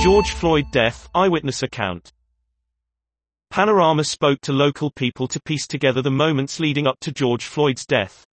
George Floyd death, eyewitness account. Panorama spoke to local people to piece together the moments leading up to George Floyd's death.